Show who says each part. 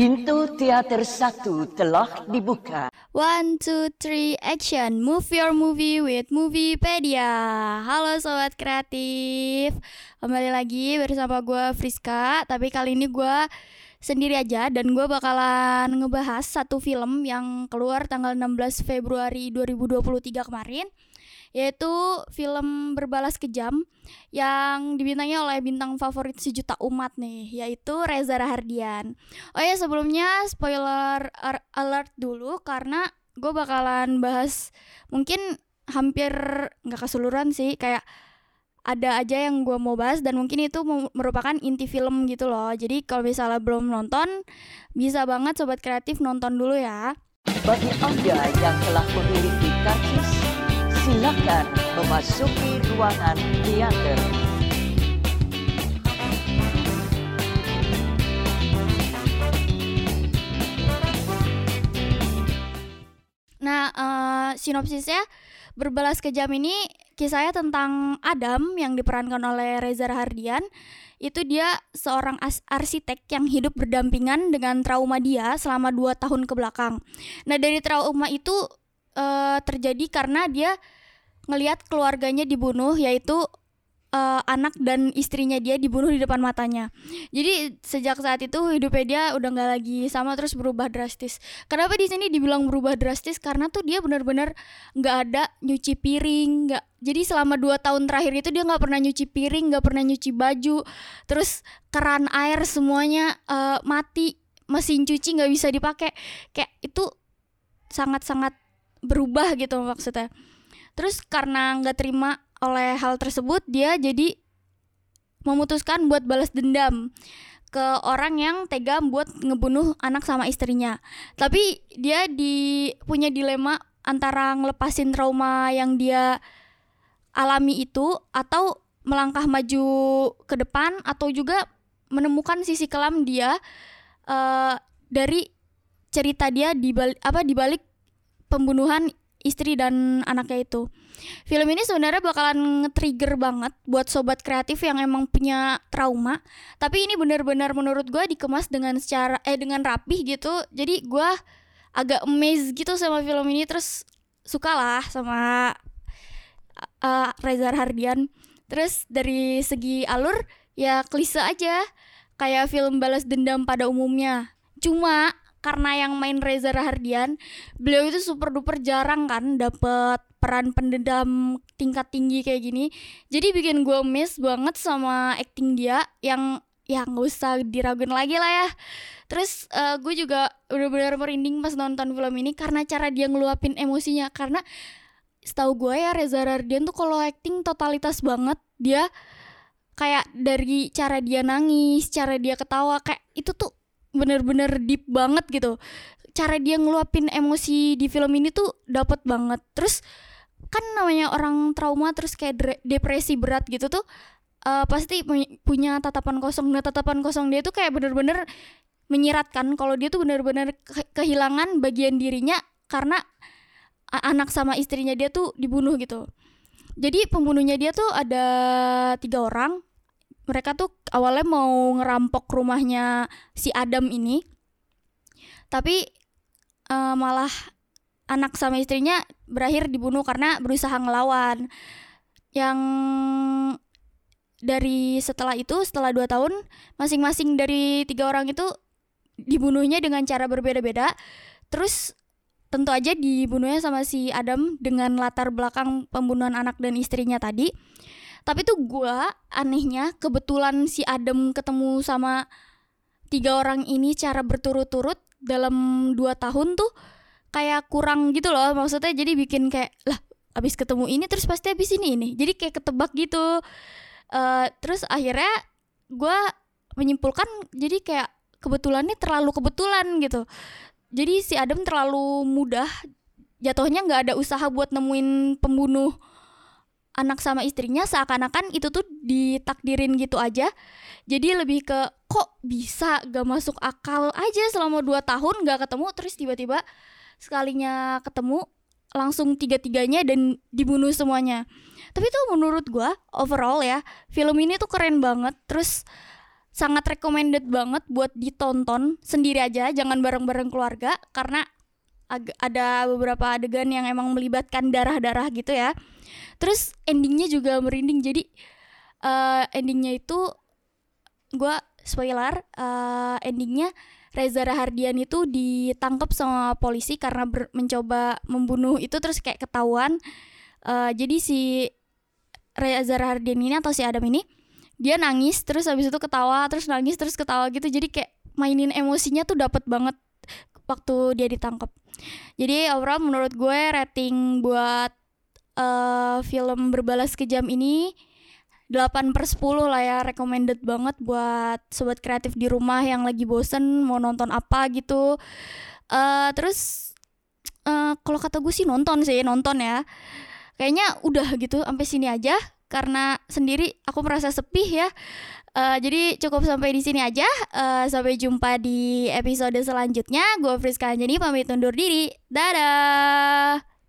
Speaker 1: Pintu teater satu telah dibuka.
Speaker 2: One, two, three, action. Move your movie with Moviepedia. Halo sobat kreatif. Kembali lagi bersama gue Friska. Tapi kali ini gue sendiri aja dan gue bakalan ngebahas satu film yang keluar tanggal 16 Februari 2023 kemarin yaitu film Berbalas Kejam yang dibintangi oleh bintang favorit sejuta umat nih yaitu Reza Rahardian. Oh ya sebelumnya spoiler alert dulu karena gue bakalan bahas mungkin hampir nggak keseluruhan sih kayak ada aja yang gue mau bahas dan mungkin itu merupakan inti film gitu loh. Jadi kalau misalnya belum nonton bisa banget sobat kreatif nonton dulu ya.
Speaker 1: Bagi Anda yang telah memiliki karcis Silakan memasuki ruangan teater.
Speaker 2: Nah, uh, sinopsisnya berbalas kejam ini kisahnya tentang Adam yang diperankan oleh Reza Rahardian. Itu dia seorang arsitek yang hidup berdampingan dengan trauma dia selama dua tahun ke belakang. Nah, dari trauma itu uh, terjadi karena dia ngelihat keluarganya dibunuh yaitu uh, anak dan istrinya dia dibunuh di depan matanya. Jadi sejak saat itu hidupnya dia udah nggak lagi sama terus berubah drastis. Kenapa di sini dibilang berubah drastis? Karena tuh dia benar-benar nggak ada nyuci piring, nggak. Jadi selama dua tahun terakhir itu dia nggak pernah nyuci piring, nggak pernah nyuci baju. Terus keran air semuanya uh, mati, mesin cuci nggak bisa dipakai. Kayak itu sangat-sangat berubah gitu maksudnya terus karena nggak terima oleh hal tersebut dia jadi memutuskan buat balas dendam ke orang yang tega buat ngebunuh anak sama istrinya. Tapi dia di punya dilema antara ngelepasin trauma yang dia alami itu atau melangkah maju ke depan atau juga menemukan sisi kelam dia uh, dari cerita dia di balik apa di balik pembunuhan istri dan anaknya itu. Film ini sebenarnya bakalan nge-trigger banget buat sobat kreatif yang emang punya trauma. Tapi ini benar-benar menurut gue dikemas dengan secara eh dengan rapih gitu. Jadi gue agak amazed gitu sama film ini terus suka lah sama uh, Reza Hardian. Terus dari segi alur ya klise aja kayak film balas dendam pada umumnya. Cuma karena yang main Reza Rahardian beliau itu super duper jarang kan dapet peran pendendam tingkat tinggi kayak gini. Jadi bikin gue miss banget sama acting dia yang ya nggak usah diraguin lagi lah ya. Terus uh, gue juga benar-benar merinding pas nonton film ini karena cara dia ngeluapin emosinya. Karena setahu gue ya Reza Rahardian tuh kalau acting totalitas banget. Dia kayak dari cara dia nangis cara dia ketawa kayak itu tuh bener-bener deep banget gitu. Cara dia ngeluapin emosi di film ini tuh dapat banget. Terus kan namanya orang trauma terus kayak depresi berat gitu tuh uh, pasti punya tatapan kosong. Nah tatapan kosong dia tuh kayak bener-bener menyiratkan kalau dia tuh bener-bener kehilangan bagian dirinya karena anak sama istrinya dia tuh dibunuh gitu. Jadi pembunuhnya dia tuh ada tiga orang mereka tuh awalnya mau ngerampok rumahnya si Adam ini. Tapi uh, malah anak sama istrinya berakhir dibunuh karena berusaha ngelawan. Yang dari setelah itu setelah dua tahun masing-masing dari tiga orang itu dibunuhnya dengan cara berbeda-beda. Terus tentu aja dibunuhnya sama si Adam dengan latar belakang pembunuhan anak dan istrinya tadi tapi tuh gue anehnya kebetulan si Adem ketemu sama tiga orang ini cara berturut-turut dalam dua tahun tuh kayak kurang gitu loh maksudnya jadi bikin kayak lah abis ketemu ini terus pasti abis ini ini. Jadi kayak ketebak gitu. Uh, terus akhirnya gue menyimpulkan jadi kayak kebetulan ini terlalu kebetulan gitu. Jadi si Adam terlalu mudah jatuhnya nggak ada usaha buat nemuin pembunuh anak sama istrinya seakan-akan itu tuh ditakdirin gitu aja. Jadi lebih ke kok bisa gak masuk akal aja selama 2 tahun gak ketemu? Terus tiba-tiba sekalinya ketemu langsung tiga-tiganya dan dibunuh semuanya. Tapi tuh menurut gue overall ya film ini tuh keren banget. Terus sangat recommended banget buat ditonton sendiri aja jangan bareng-bareng keluarga karena ada beberapa adegan yang emang melibatkan darah-darah gitu ya terus endingnya juga merinding. Jadi uh, endingnya itu gue spoiler uh, endingnya Reza Rahardian itu ditangkap sama polisi karena ber, mencoba membunuh itu terus kayak ketahuan. Uh, jadi si Reza Rahardian ini atau si Adam ini dia nangis terus habis itu ketawa terus nangis terus ketawa gitu. Jadi kayak mainin emosinya tuh dapat banget waktu dia ditangkap jadi overall menurut gue rating buat uh, film berbalas kejam ini 8 per 10 lah ya recommended banget buat sobat kreatif di rumah yang lagi bosen mau nonton apa gitu uh, terus uh, kalau kata gue sih nonton sih nonton ya kayaknya udah gitu sampai sini aja karena sendiri aku merasa sepi ya Uh, jadi cukup sampai di sini aja. Uh, sampai jumpa di episode selanjutnya. Gue Friska Anjani pamit undur diri. Dadah.